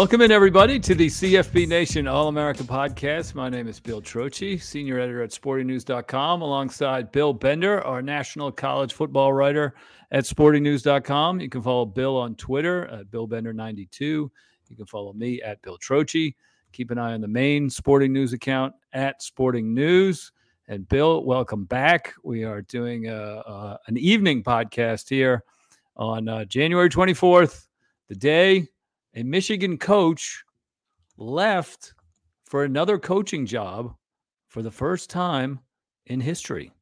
Welcome in, everybody, to the CFB Nation All America podcast. My name is Bill Trocchi, senior editor at sportingnews.com, alongside Bill Bender, our national college football writer at sportingnews.com. You can follow Bill on Twitter at BillBender92. You can follow me at Bill Trocchi. Keep an eye on the main Sporting News account at Sporting News. And Bill, welcome back. We are doing a, a, an evening podcast here on uh, January 24th, the day a Michigan coach left for another coaching job for the first time in history.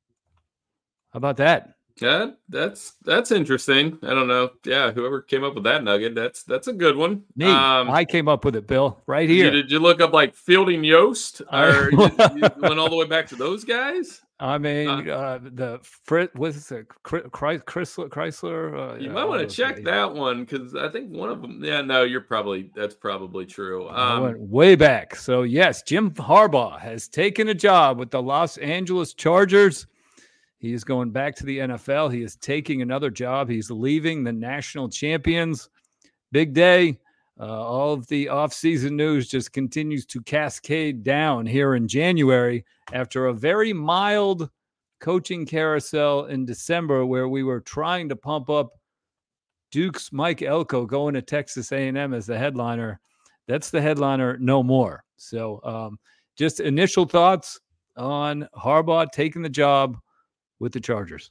How about that? Yeah, that's that's interesting. I don't know. Yeah, whoever came up with that nugget, that's that's a good one. Me, um, I came up with it, Bill, right here. Did you, did you look up like Fielding Yost, or you, you went all the way back to those guys? I mean, uh, uh, the Frit what's it, Crisler? Crisler. Uh, you yeah, might want to check that one because I think one of them. Yeah, no, you're probably that's probably true. Um, I went way back. So yes, Jim Harbaugh has taken a job with the Los Angeles Chargers. He is going back to the NFL. He is taking another job. He's leaving the national champions. Big day. Uh, all of the offseason news just continues to cascade down here in January after a very mild coaching carousel in December where we were trying to pump up Duke's Mike Elko going to Texas A&M as the headliner. That's the headliner no more. So um, just initial thoughts on Harbaugh taking the job with the Chargers.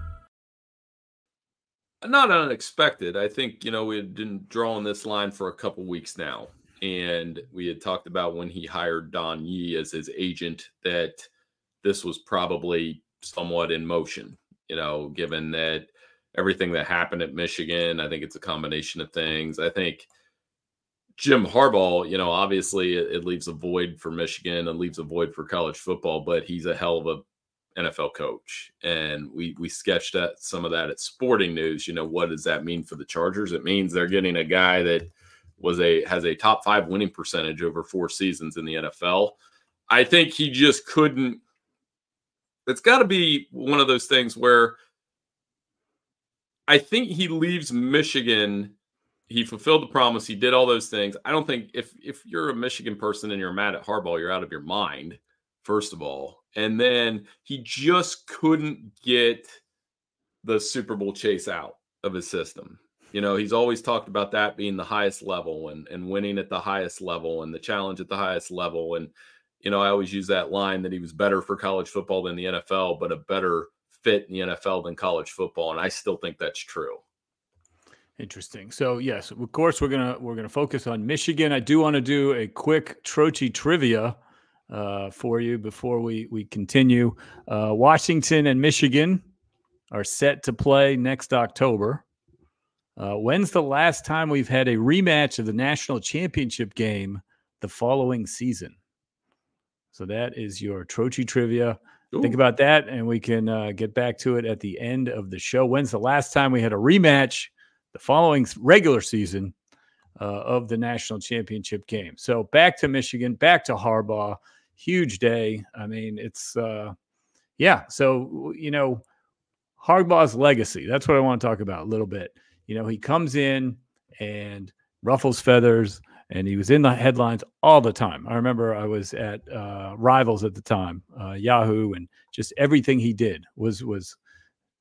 not unexpected. I think you know we had been drawing this line for a couple weeks now. and we had talked about when he hired Don Yee as his agent that this was probably somewhat in motion, you know, given that everything that happened at Michigan. I think it's a combination of things. I think Jim Harbaugh, you know, obviously it, it leaves a void for Michigan and leaves a void for college football, but he's a hell of a NFL coach. And we we sketched at some of that at Sporting News. You know, what does that mean for the Chargers? It means they're getting a guy that was a has a top five winning percentage over four seasons in the NFL. I think he just couldn't. It's got to be one of those things where I think he leaves Michigan. He fulfilled the promise. He did all those things. I don't think if if you're a Michigan person and you're mad at Harbaugh, you're out of your mind. First of all, and then he just couldn't get the Super Bowl chase out of his system. You know, he's always talked about that being the highest level and and winning at the highest level and the challenge at the highest level. And you know, I always use that line that he was better for college football than the NFL, but a better fit in the NFL than college football. And I still think that's true. Interesting. So yes, of course we're gonna we're gonna focus on Michigan. I do want to do a quick Trocchi trivia uh, for you before we we continue. Uh, Washington and Michigan are set to play next October. Uh, when's the last time we've had a rematch of the national championship game the following season? So that is your Trocchi trivia. Ooh. Think about that, and we can uh, get back to it at the end of the show. When's the last time we had a rematch the following regular season uh, of the national championship game? So back to Michigan, back to Harbaugh. Huge day. I mean, it's uh, yeah. So you know, Harbaugh's legacy. That's what I want to talk about a little bit. You know, he comes in and ruffles feathers and he was in the headlines all the time. I remember I was at uh, Rivals at the time, uh, Yahoo, and just everything he did was was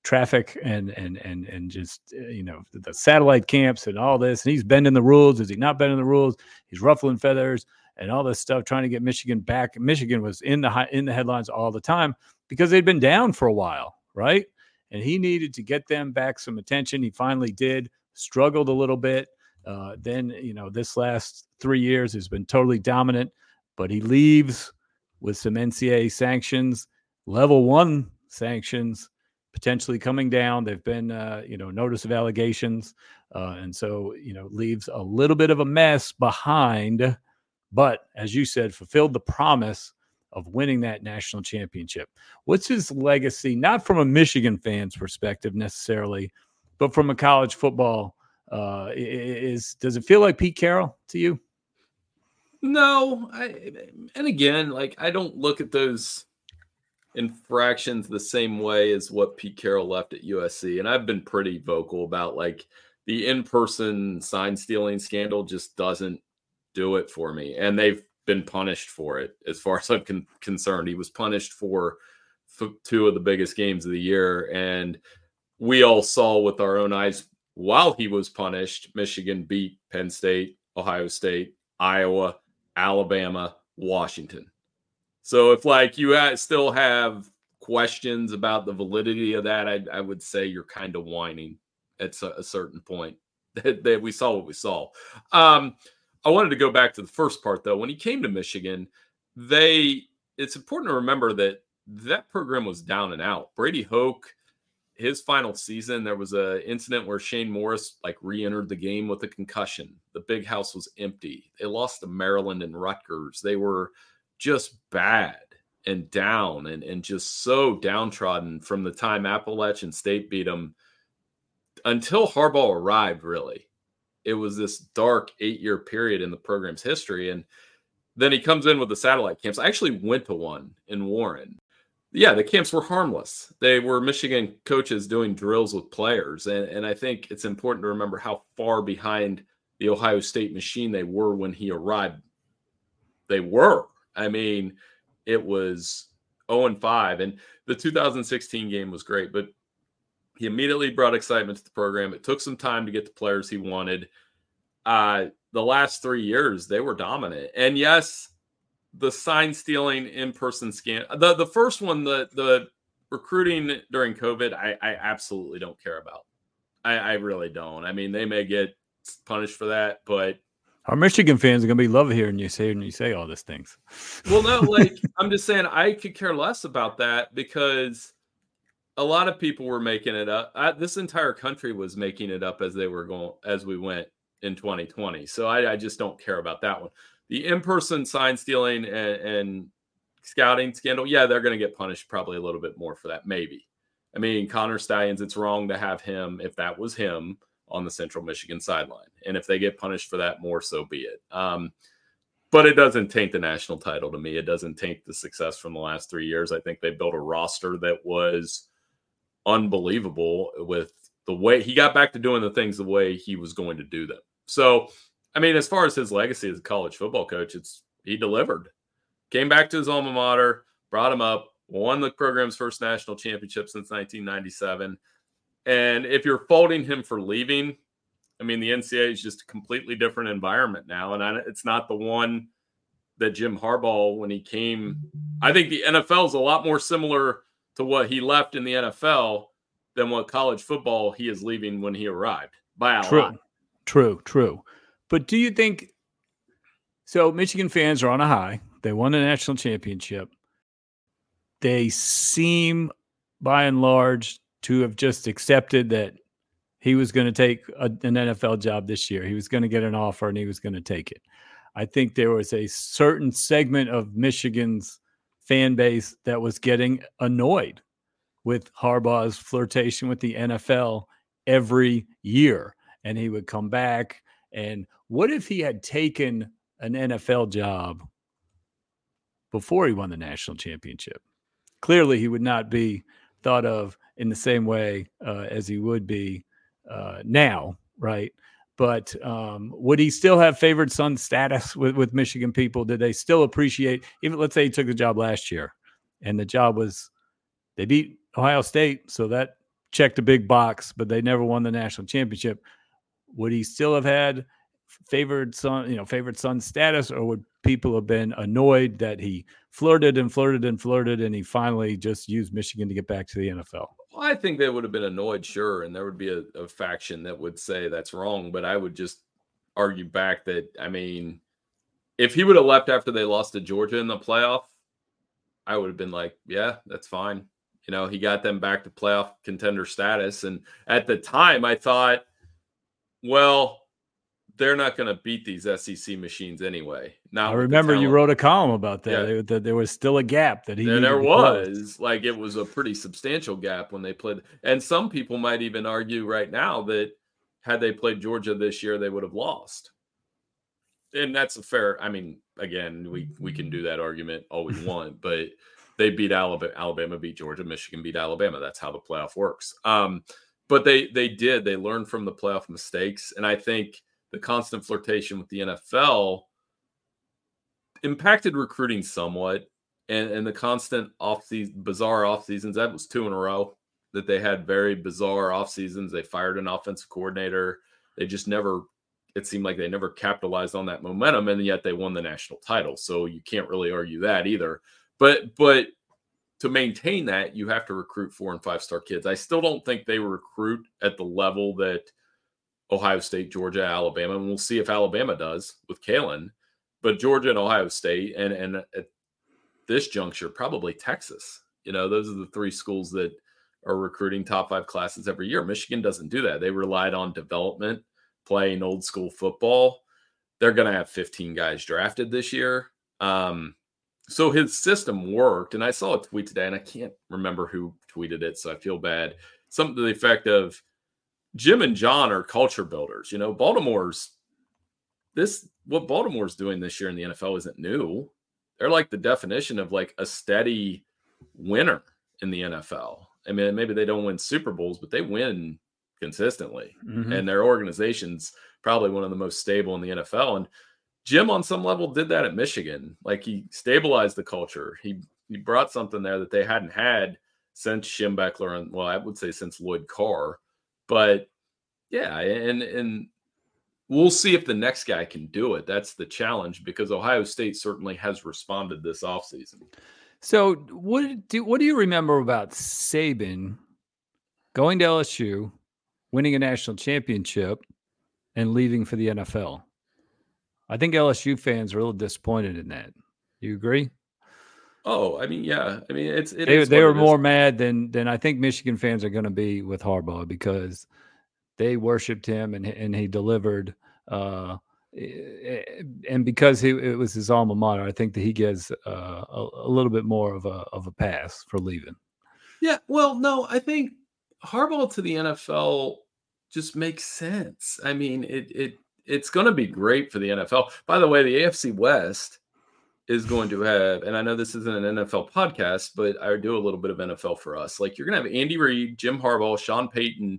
traffic and and and and just uh, you know the satellite camps and all this. And he's bending the rules. Is he not bending the rules? He's ruffling feathers and all this stuff, trying to get Michigan back. Michigan was in the high, in the headlines all the time because they'd been down for a while, right? And he needed to get them back some attention. He finally did. Struggled a little bit uh, then, you know, this last three years has been totally dominant, but he leaves with some NCAA sanctions, level one sanctions potentially coming down. They've been, uh, you know, notice of allegations. Uh, and so, you know, leaves a little bit of a mess behind. But as you said, fulfilled the promise of winning that national championship. What's his legacy, not from a Michigan fan's perspective necessarily, but from a college football uh, is does it feel like Pete Carroll to you? No, I and again, like I don't look at those infractions the same way as what Pete Carroll left at USC, and I've been pretty vocal about like the in-person sign stealing scandal just doesn't do it for me, and they've been punished for it as far as I'm con- concerned. He was punished for f- two of the biggest games of the year, and we all saw with our own eyes while he was punished, Michigan beat Penn State, Ohio State, Iowa, Alabama, Washington. So if like you still have questions about the validity of that, I, I would say you're kind of whining at a, certain point that, that, we saw what we saw. Um, I wanted to go back to the first part though. When he came to Michigan, they it's important to remember that that program was down and out. Brady Hoke his final season, there was a incident where Shane Morris like re-entered the game with a concussion. The big house was empty. They lost to Maryland and Rutgers. They were just bad and down and, and just so downtrodden from the time Appalachian State beat them until Harbaugh arrived, really. It was this dark eight-year period in the program's history. And then he comes in with the satellite camps. I actually went to one in Warren yeah, the camps were harmless. They were Michigan coaches doing drills with players. And, and I think it's important to remember how far behind the Ohio State machine they were when he arrived. They were. I mean, it was 0 and 5. And the 2016 game was great, but he immediately brought excitement to the program. It took some time to get the players he wanted. Uh, the last three years, they were dominant. And yes, the sign stealing in person scan. The the first one, the the recruiting during COVID, I, I absolutely don't care about. I, I really don't. I mean, they may get punished for that, but Our Michigan fans are gonna be loving hearing you say and you say all these things. Well, no, like I'm just saying, I could care less about that because a lot of people were making it up. I, this entire country was making it up as they were going as we went in 2020. So I, I just don't care about that one. The in-person sign stealing and, and scouting scandal, yeah, they're going to get punished probably a little bit more for that, maybe. I mean, Connor Stalions, it's wrong to have him if that was him on the Central Michigan sideline. And if they get punished for that more, so be it. Um, but it doesn't taint the national title to me. It doesn't taint the success from the last three years. I think they built a roster that was unbelievable with the way he got back to doing the things the way he was going to do them. So, I mean, as far as his legacy as a college football coach, it's he delivered. Came back to his alma mater, brought him up, won the program's first national championship since 1997 and if you're faulting him for leaving, I mean, the NCAA is just a completely different environment now. And I, it's not the one that Jim Harbaugh, when he came, I think the NFL is a lot more similar to what he left in the NFL than what college football he is leaving when he arrived by a true. lot. True, true. But do you think so? Michigan fans are on a high. They won a national championship. They seem, by and large, to have just accepted that he was going to take a, an NFL job this year. He was going to get an offer and he was going to take it. I think there was a certain segment of Michigan's fan base that was getting annoyed with Harbaugh's flirtation with the NFL every year. And he would come back. And what if he had taken an NFL job before he won the national championship? Clearly, he would not be thought of in the same way uh, as he would be uh, now, right? But um, would he still have favored son status with, with Michigan people? Did they still appreciate, even let's say he took the job last year and the job was they beat Ohio State, so that checked a big box, but they never won the national championship. Would he still have had favored son, you know, favored son status, or would people have been annoyed that he flirted and flirted and flirted and he finally just used Michigan to get back to the NFL? I think they would have been annoyed, sure, and there would be a, a faction that would say that's wrong. But I would just argue back that I mean, if he would have left after they lost to Georgia in the playoff, I would have been like, yeah, that's fine. You know, he got them back to playoff contender status. And at the time, I thought, well, they're not going to beat these SEC machines anyway. Now I remember you wrote a column about that. Yeah. That there was still a gap that he. There, there was like it was a pretty substantial gap when they played, and some people might even argue right now that had they played Georgia this year, they would have lost. And that's a fair. I mean, again, we we can do that argument all we want, but they beat Alabama. Alabama beat Georgia. Michigan beat Alabama. That's how the playoff works. Um, but they they did. They learned from the playoff mistakes, and I think the constant flirtation with the NFL impacted recruiting somewhat. And, and the constant off season, bizarre off seasons, that was two in a row that they had very bizarre off seasons. They fired an offensive coordinator. They just never, it seemed like they never capitalized on that momentum. And yet they won the national title. So you can't really argue that either. But, but to maintain that, you have to recruit four and five star kids. I still don't think they recruit at the level that Ohio State, Georgia, Alabama, and we'll see if Alabama does with Kalen. But Georgia and Ohio State, and and at this juncture, probably Texas. You know, those are the three schools that are recruiting top five classes every year. Michigan doesn't do that. They relied on development, playing old school football. They're going to have 15 guys drafted this year. Um, so his system worked. And I saw a tweet today, and I can't remember who tweeted it, so I feel bad. Something to the effect of Jim and John are culture builders. You know, Baltimore's this what Baltimore's doing this year in the NFL isn't new. They're like the definition of like a steady winner in the NFL. I mean, maybe they don't win Super Bowls, but they win consistently. Mm-hmm. And their organization's probably one of the most stable in the NFL. And Jim, on some level, did that at Michigan. Like he stabilized the culture. He he brought something there that they hadn't had since Schembechler and well, I would say since Lloyd Carr. But yeah, and and we'll see if the next guy can do it. That's the challenge because Ohio State certainly has responded this offseason. So what do what do you remember about Saban going to LSU, winning a national championship, and leaving for the NFL? I think LSU fans are a little disappointed in that. You agree? Oh, I mean, yeah. I mean, it's it they, they were more mad than than I think Michigan fans are going to be with Harbaugh because they worshipped him and and he delivered. Uh, and because he it was his alma mater, I think that he gets uh, a, a, little bit more of a of a pass for leaving. Yeah, well, no, I think Harbaugh to the NFL just makes sense. I mean, it it it's going to be great for the NFL. By the way, the AFC West is going to have, and I know this isn't an NFL podcast, but I do a little bit of NFL for us. Like you're going to have Andy Reid, Jim Harbaugh, Sean Payton,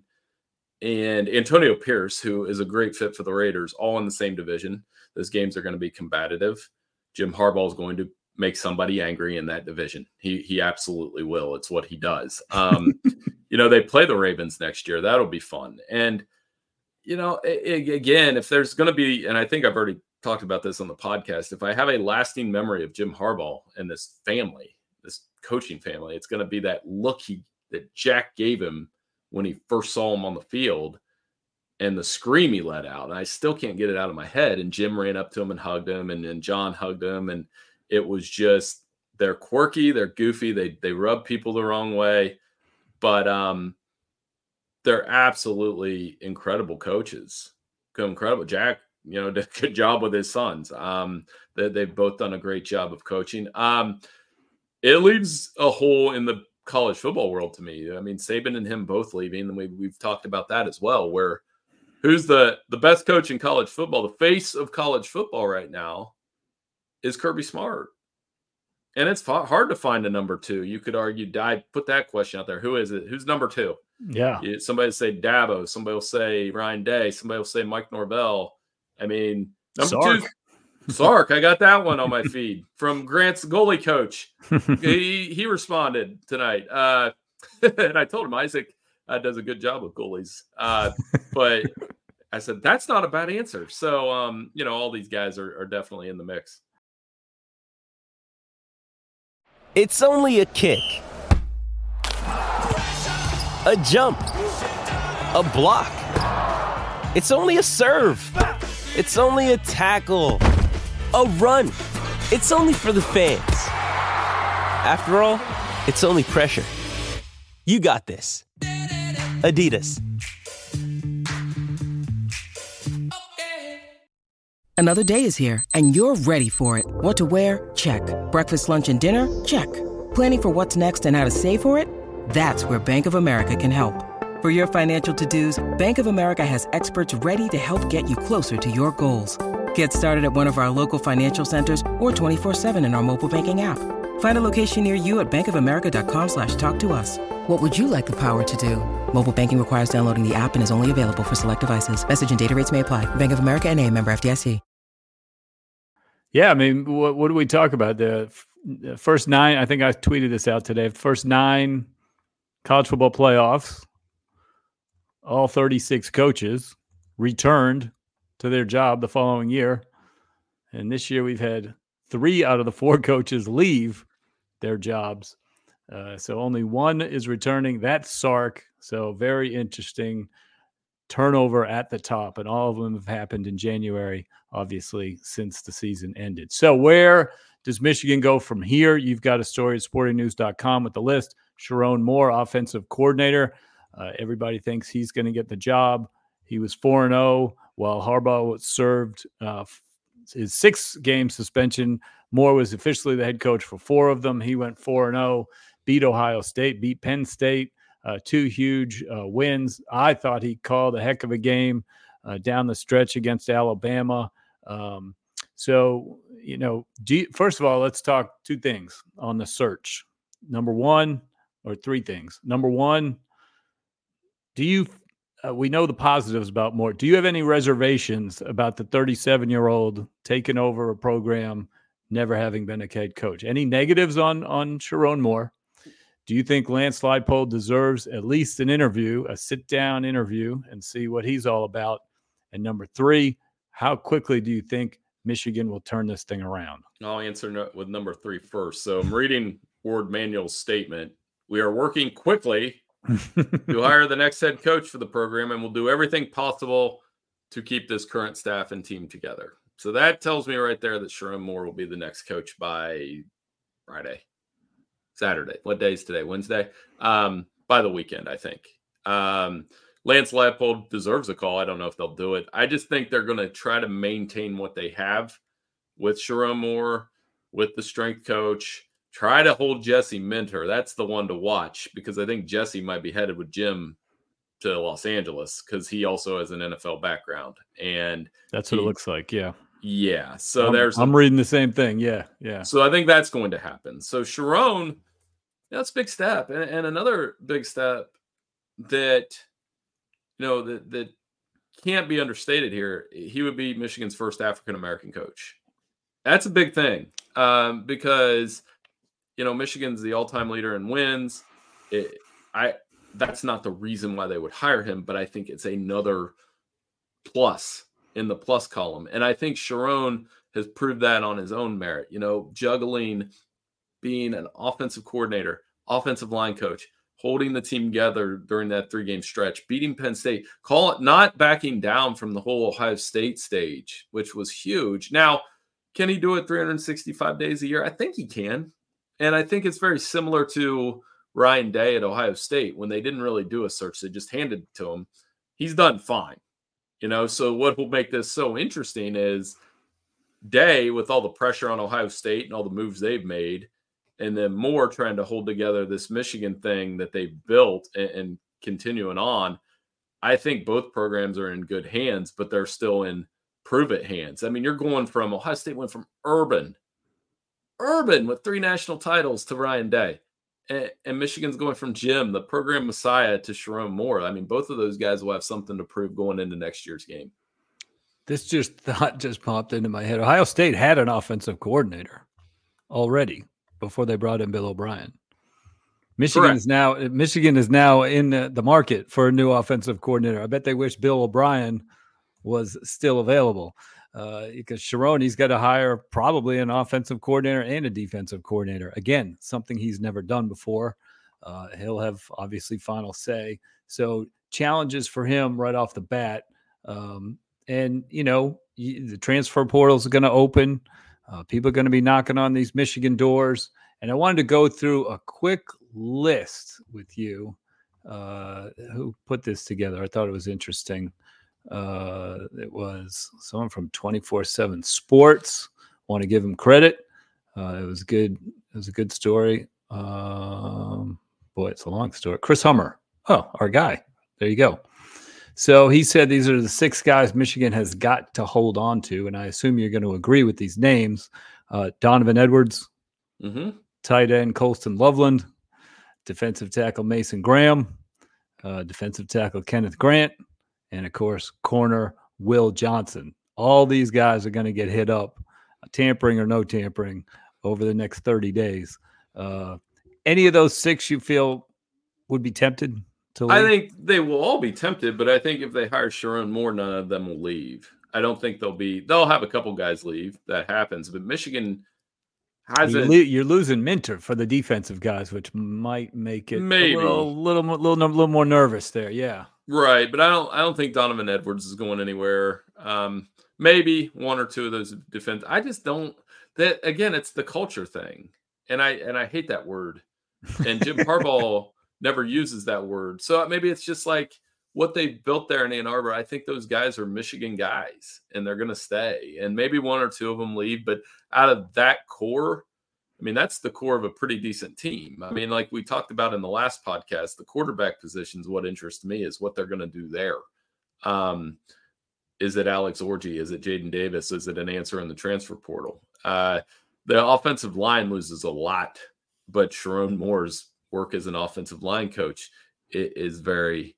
and Antonio Pierce, who is a great fit for the Raiders, all in the same division. Those games are going to be combative. Jim Harbaugh is going to make somebody angry in that division. He he absolutely will. It's what he does. Um, you know, they play the Ravens next year. That'll be fun. And you know, again, if there's going to be, and I think I've already talked about this on the podcast, if I have a lasting memory of Jim Harbaugh and this family, this coaching family, it's going to be that look he that Jack gave him when he first saw him on the field and the scream he let out. And I still can't get it out of my head. And Jim ran up to him and hugged him, and, and John hugged him. And it was just they're quirky, they're goofy, they they rub people the wrong way, but um they're absolutely incredible coaches. Incredible. Jack, you know, did a good job with his sons. Um, they, they've both done a great job of coaching. Um, it leaves a hole in the college football world to me. I mean, Saban and him both leaving, and we, we've talked about that as well. Where who's the the best coach in college football? The face of college football right now is Kirby Smart. And it's hard to find a number two. You could argue, I put that question out there. Who is it? Who's number two? Yeah. Somebody will say Dabo. Somebody will say Ryan Day. Somebody will say Mike Norvell. I mean, number Sark. two, Sark. I got that one on my feed from Grant's goalie coach. he he responded tonight, uh, and I told him Isaac uh, does a good job with goalies. Uh, but I said that's not a bad answer. So um, you know, all these guys are, are definitely in the mix. It's only a kick, a jump, a block. It's only a serve. It's only a tackle, a run. It's only for the fans. After all, it's only pressure. You got this. Adidas. Another day is here, and you're ready for it. What to wear? Check. Breakfast, lunch, and dinner? Check. Planning for what's next and how to save for it? That's where Bank of America can help. For your financial to-dos, Bank of America has experts ready to help get you closer to your goals. Get started at one of our local financial centers or 24-7 in our mobile banking app. Find a location near you at bankofamerica.com slash talk to us. What would you like the power to do? Mobile banking requires downloading the app and is only available for select devices. Message and data rates may apply. Bank of America and a member FDIC. Yeah, I mean, what, what do we talk about? The, the first nine, I think I tweeted this out today. First nine college football playoffs, all 36 coaches returned to their job the following year. And this year we've had three out of the four coaches leave their jobs. Uh, so only one is returning. That's Sark. So very interesting turnover at the top, and all of them have happened in January, obviously, since the season ended. So, where does Michigan go from here? You've got a story at sportingnews.com with the list. Sherrone Moore, offensive coordinator. Uh, everybody thinks he's going to get the job. He was 4 0 while Harbaugh served uh, his six game suspension. Moore was officially the head coach for four of them. He went 4 0, beat Ohio State, beat Penn State, uh, two huge uh, wins. I thought he called a heck of a game uh, down the stretch against Alabama. Um, so, you know, you, first of all, let's talk two things on the search. Number one, or three things. Number one, do you, uh, we know the positives about Moore. Do you have any reservations about the 37 year old taking over a program, never having been a head coach? Any negatives on on Sherrone Moore? Do you think Lance Leipold deserves at least an interview, a sit down interview, and see what he's all about? And number three, how quickly do you think Michigan will turn this thing around? I'll answer with number three first. So I'm reading Warde Manuel's statement. We are working quickly to hire the next head coach for the program, and we'll do everything possible to keep this current staff and team together. So that tells me right there that Sherrone Moore will be the next coach by Friday, Saturday. What day is today? Wednesday. Um, by the weekend, I think. Um, Lance Leipold deserves a call. I don't know if they'll do it. I just think they're going to try to maintain what they have with Sherrone Moore, with the strength coach. Try to hold Jesse Minter. That's the one to watch because I think Jesse might be headed with Jim to Los Angeles because he also has an NFL background. And that's what he, it looks like. Yeah. Yeah. So I'm, there's I'm reading the same thing. Yeah. Yeah. So I think that's going to happen. So Sherrone, that's a big step. And, and another big step that you know that that can't be understated here. He would be Michigan's first African American coach. That's a big thing um, because you know Michigan's the all-time leader in wins. It, I that's not the reason why they would hire him, but I think it's another plus in the plus column. And I think Sherrone has proved that on his own merit. You know, juggling being an offensive coordinator, offensive line coach, holding the team together during that three game stretch, beating Penn State, call it not backing down from the whole Ohio State stage, which was huge. Now, can he do it 365 days a year? I think he can. And I think it's very similar to Ryan Day at Ohio State when they didn't really do a search, they just handed it to him. He's done fine. You know, so what will make this so interesting is Day, with all the pressure on Ohio State and all the moves they've made, and then Moore trying to hold together this Michigan thing that they've built and, and continuing on. I think both programs are in good hands, but they're still in prove it hands. I mean, you're going from Ohio State went from Urban, Urban with three national titles to Ryan Day. And, and, Michigan's going from Jim, the program messiah, to Sherrone Moore. I mean, both of those guys will have something to prove going into next year's game. This just thought just popped into my head. Ohio State had an offensive coordinator already before they brought in Bill O'Brien. Michigan Correct. is now Michigan is now in the, the, market for a new offensive coordinator. I bet they wish Bill O'Brien was still available uh, because Sherrone he's got to hire probably an offensive coordinator and a defensive coordinator. Again, something he's never done before. Uh, he'll have obviously final say. So challenges for him right off the bat. Um, and you know the transfer portal is going to open. Uh, people are going to be knocking on these Michigan doors. And I wanted to go through a quick list with you. Uh, who put this together? I thought it was interesting. Uh, it was someone from 24 7 Sports. Want to give him credit. Uh, it was good. It was a good story. Um, boy, it's a long story. Chris Hummer. Oh, our guy. There you go. So he said these are the six guys Michigan has got to hold on to, and I assume you're going to agree with these names: uh, Donovan Edwards, mm-hmm. tight end Colston Loveland, defensive tackle Mason Graham, uh, defensive tackle Kenneth Grant, and of course corner Will Johnson. All these guys are going to get hit up, tampering or no tampering, over the next 30 days. Uh, any of those six you feel would be tempted? To I think they will all be tempted, but I think if they hire Sherrone Moore, none of them will leave. I don't think they'll be. They'll have a couple guys leave. That happens, but Michigan has you lo- you're losing Minter for the defensive guys, which might make it maybe a little, little, little, little more nervous there. Yeah, right. But I don't. I don't think Donovan Edwards is going anywhere. Um, maybe one or two of those defense. I just don't. That again, it's the culture thing, and I and I hate that word. And Jim Harbaugh never uses that word. So maybe it's just like what they built there in Ann Arbor. I think those guys are Michigan guys and they're going to stay. And maybe one or two of them leave, but out of that core, I mean, that's the core of a pretty decent team. I mean, like we talked about in the last podcast, the quarterback position is what interests me is what they're going to do there. Um, is it Alex Orji? Is it Jadyn Davis? Is it an answer in the transfer portal? Uh, the offensive line loses a lot, but Sherrone Moore's work as an offensive line coach is very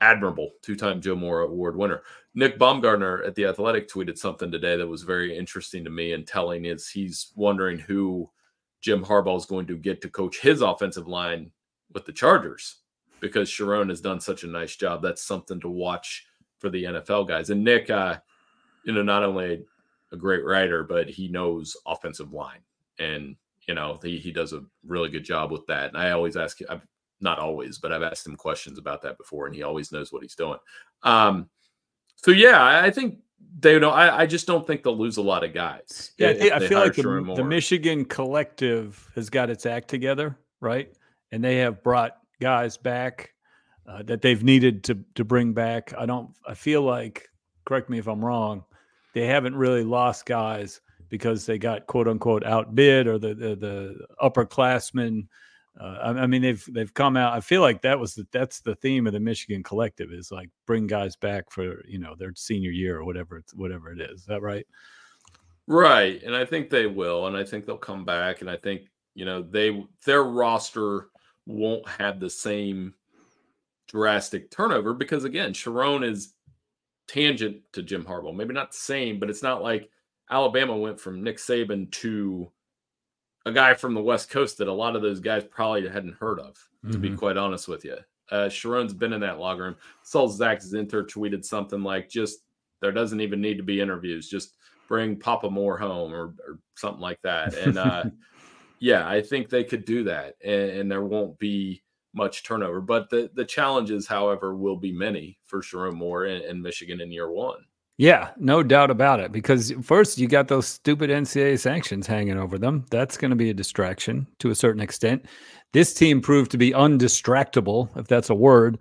admirable. Two time Joe Moore Award winner. Nick Baumgartner at The Athletic tweeted something today that was very interesting to me and telling is he's wondering who Jim Harbaugh is going to get to coach his offensive line with the Chargers because Sherrone has done such a nice job. That's something to watch for the NFL guys. And Nick, uh, you know, not only a great writer, but he knows offensive line. And you know, he, he does a really good job with that. And I always ask him, I've, not always, but I've asked him questions about that before, and he always knows what he's doing. Um, so yeah, I think they don't. I, I just don't think they'll lose a lot of guys. Yeah, I, I feel like the, the Michigan collective has got its act together, right? And they have brought guys back uh, that they've needed to to bring back. I don't. I feel like, correct me if I'm wrong, they haven't really lost guys because they got quote unquote outbid or the the, the upperclassmen. Uh, I, I, mean, they've they've come out. I feel like that was the, that's the theme of the Michigan collective is like bring guys back for you know their senior year or whatever it's whatever it is. Is that right? Right, and I think they will, and I think they'll come back, and I think you know they their roster won't have the same drastic turnover because again, Sherrone is tangent to Jim Harbaugh. Maybe not the same, but it's not like Alabama went from Nick Saban to a guy from the West Coast that a lot of those guys probably hadn't heard of, to mm-hmm. be quite honest with you. Uh, Sherrone's been in that locker room. Saw Zach Zinter tweeted something like, just there doesn't even need to be interviews. Just bring Papa Moore home or, or something like that. And uh, yeah, I think they could do that. And, and, there won't be much turnover. But the, the challenges, however, will be many for Sherrone Moore and, and Michigan in year one. Yeah, no doubt about it. Because first, you got those stupid NCAA sanctions hanging over them. That's going to be a distraction to a certain extent. This team proved to be undistractable, if that's a word.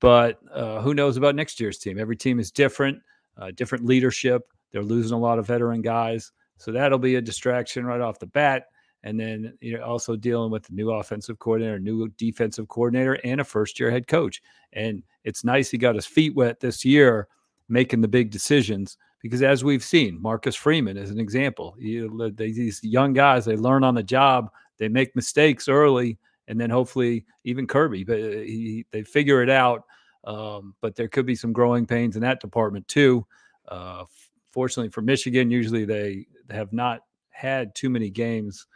But uh, who knows about next year's team? Every team is different, uh, different leadership. They're losing a lot of veteran guys. So that'll be a distraction right off the bat. And then you're also dealing with the new offensive coordinator, new defensive coordinator, and a first year head coach. And it's nice he got his feet wet this year making the big decisions because as we've seen marcus freeman as an example. You, these young guys they learn on the job they make mistakes early and then hopefully even kirby but uh, he, they figure it out um, but there could be some growing pains in that department too. Uh, fortunately for michigan usually they have not had too many games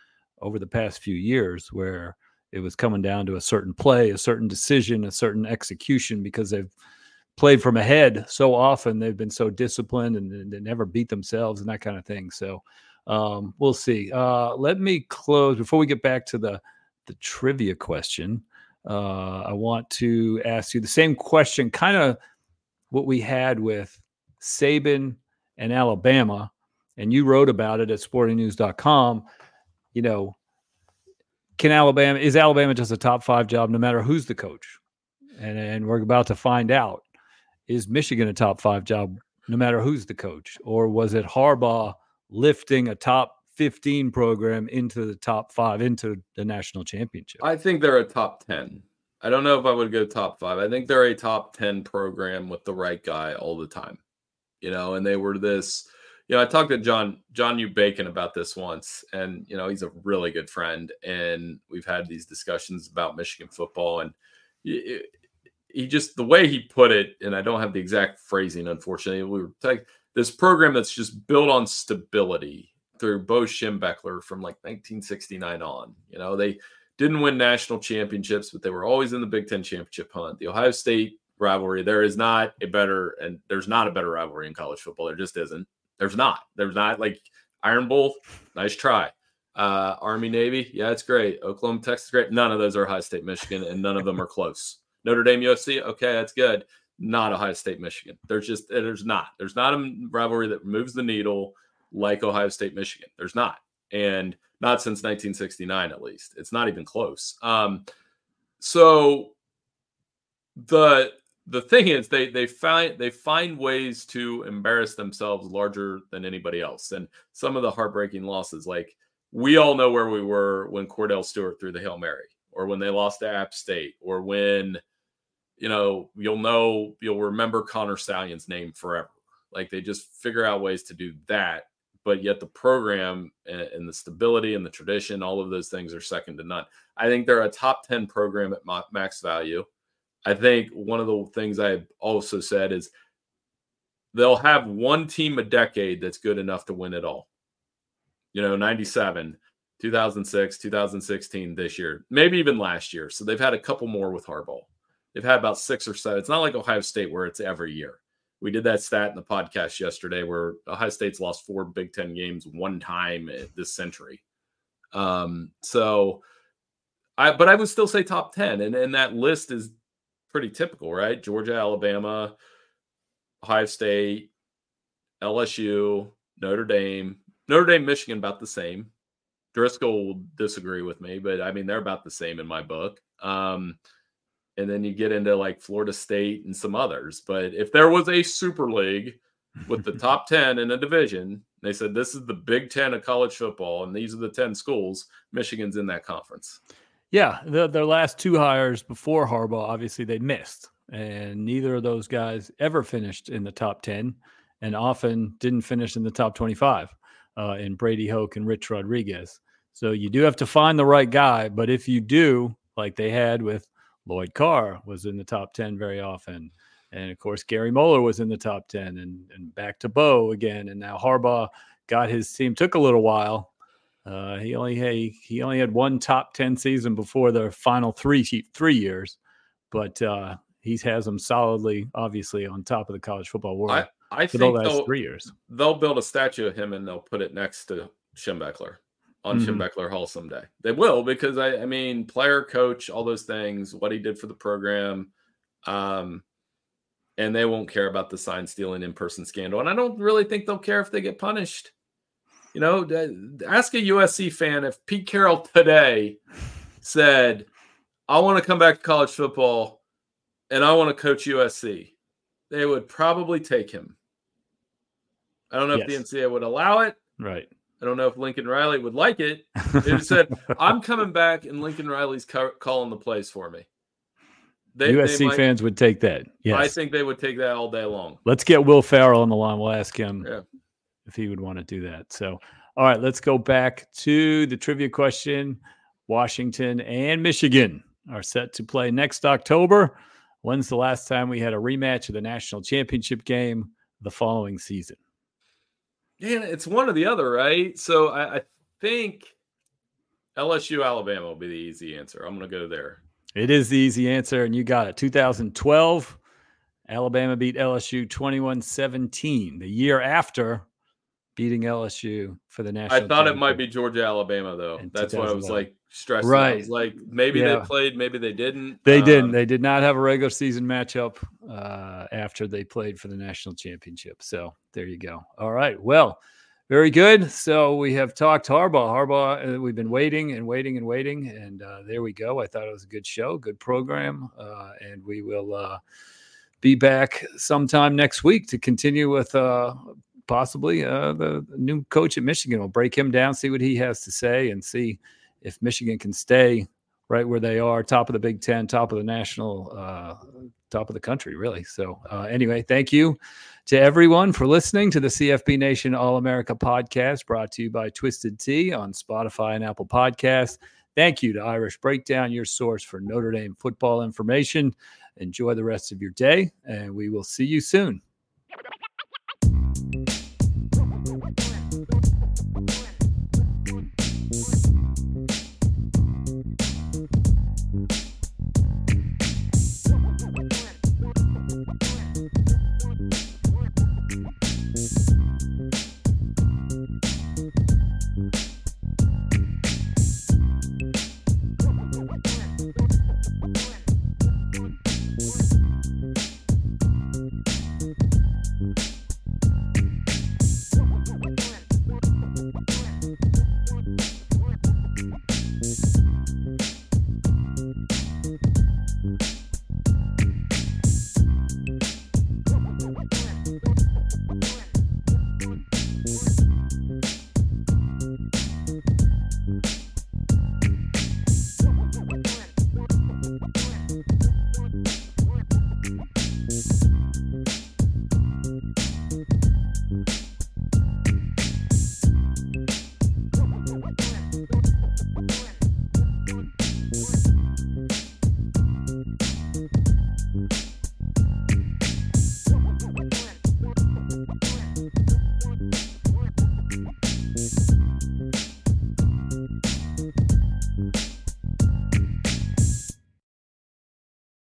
over the past few years where it was coming down to a certain play a certain decision a certain execution because they've played from ahead so often. They've been so disciplined and, and they never beat themselves and that kind of thing. So um, we'll see. Uh, let me close before we get back to the the trivia question. Uh, I want to ask you the same question, kind of what we had with Saban and Alabama, and you wrote about it at sportingnews.com. You know, can Alabama is Alabama just a top five job no matter who's the coach? And, and we're about to find out is Michigan a top five job no matter who's the coach? Or was it Harbaugh lifting a top 15 program into the top five, into the national championship? I think they're a top 10. I don't know if I would go top five. I think they're a top 10 program with the right guy all the time. You know, and they were this, you know, I talked to John, John U. Bacon about this once, and you know, he's a really good friend. And we've had these discussions about Michigan football. And he just the way he put it, and I don't have the exact phrasing, unfortunately. We were like this program that's just built on stability through Bo Schembechler from like 1969 on. You know, they didn't win national championships, but they were always in the Big Ten championship hunt. The Ohio State rivalry, there is not a better, and there's not a better rivalry in college football. There just isn't. There's not. There's not like Iron Bowl. Nice try. Uh, Army Navy, yeah, it's great. Oklahoma, Texas, great. None of those are Ohio State, Michigan, and none of them are close. Notre Dame USC, okay, that's good. Not Ohio State Michigan. There's just there's not. There's not a rivalry that moves the needle like Ohio State Michigan. There's not. And not since 1969 at least. It's not even close. Um so the the thing is they they find they find ways to embarrass themselves larger than anybody else. And some of the heartbreaking losses like we all know where we were when Kordell Stewart threw the Hail Mary or when they lost to App State or when you know, you'll know, you'll remember Connor Stalions' name forever. Like they just figure out ways to do that. But yet the program and, the stability and the tradition, all of those things are second to none. I think they're a top 10 program at max value. I think one of the things I also said is they'll have one team a decade that's good enough to win it all. You know, 97, 2006, 2016, this year, maybe even last year. So they've had a couple more with Harbaugh. They've had about six or seven. It's not like Ohio State where it's every year. We did that stat in the podcast yesterday where Ohio State's lost four Big Ten games one time this century. Um, so I but I would still say top 10. And, and that list is pretty typical, right? Georgia, Alabama, Ohio State, LSU, Notre Dame, Notre Dame, Michigan, about the same. Driscoll will disagree with me, but I mean they're about the same in my book. Um, and then you get into like Florida State and some others. But if there was a super league with the top 10 in a division, they said this is the Big Ten of college football, and these are the 10 schools, Michigan's in that conference. Yeah, the, their last two hires before Harbaugh, obviously they missed, and neither of those guys ever finished in the top 10 and often didn't finish in the top 25 uh, in Brady Hoke and Rich Rodriguez. So you do have to find the right guy. But if you do, like they had with Lloyd Carr, was in the top 10 very often. And of course, Gary Moeller was in the top 10 and, and back to Bo again. And now Harbaugh got his team, took a little while. Uh, he only had, he only had one top 10 season before the final three three years, but uh, he has them solidly, obviously, on top of the college football world. I, I for think the last three years. they'll build a statue of him and they'll put it next to Schembechler on Mhm. Beckler Hall someday. They will because I, I mean, player, coach, all those things, what he did for the program, um, and they won't care about the sign stealing in person scandal. And I don't really think they'll care if they get punished. You know, ask a USC fan if Pete Carroll today said, "I want to come back to college football and I want to coach USC." They would probably take him. I don't know if the NCAA would allow it. Right. I don't know if Lincoln Riley would like it. They said, "I'm coming back, and Lincoln Riley's ca- calling the plays for me." They, they USC might- fans would take that. Yes. I think they would take that all day long. Let's get Will Ferrell on the line. We'll ask him Yeah. if he would want to do that. So, all right, let's go back to the trivia question. Washington and Michigan are set to play next October. When's the last time we had a rematch of the national championship game the following season? Yeah, it's one or the other, right? So I, I think LSU Alabama will be the easy answer. I'm going to go there. It is the easy answer, and you got it. 2012, Alabama beat LSU 21 17, the year after beating LSU for the national I thought it might be Georgia Alabama though. In That's why I was 2011. like stressed. Right. was like maybe Yeah. they played, maybe they didn't. They didn't. Um, They did not have a regular season matchup uh, after they played for the national championship. So there you go. All right. Well, very good. So we have talked Harbaugh. Harbaugh. Uh, we've been waiting and waiting and waiting, and uh, there we go. I thought it was a good show, good program, uh, and we will uh, be back sometime next week to continue with uh, possibly uh, the new coach at Michigan. We'll break him down, see what he has to say, and see if Michigan can stay right where they are, top of the Big Ten, top of the national, uh, top of the country, really. So, uh, anyway, thank you to everyone for listening to the CFB Nation All America podcast brought to you by Twisted Tea on Spotify and Apple Podcasts. Thank you to Irish Breakdown, your source for Notre Dame football information. Enjoy the rest of your day, and we will see you soon.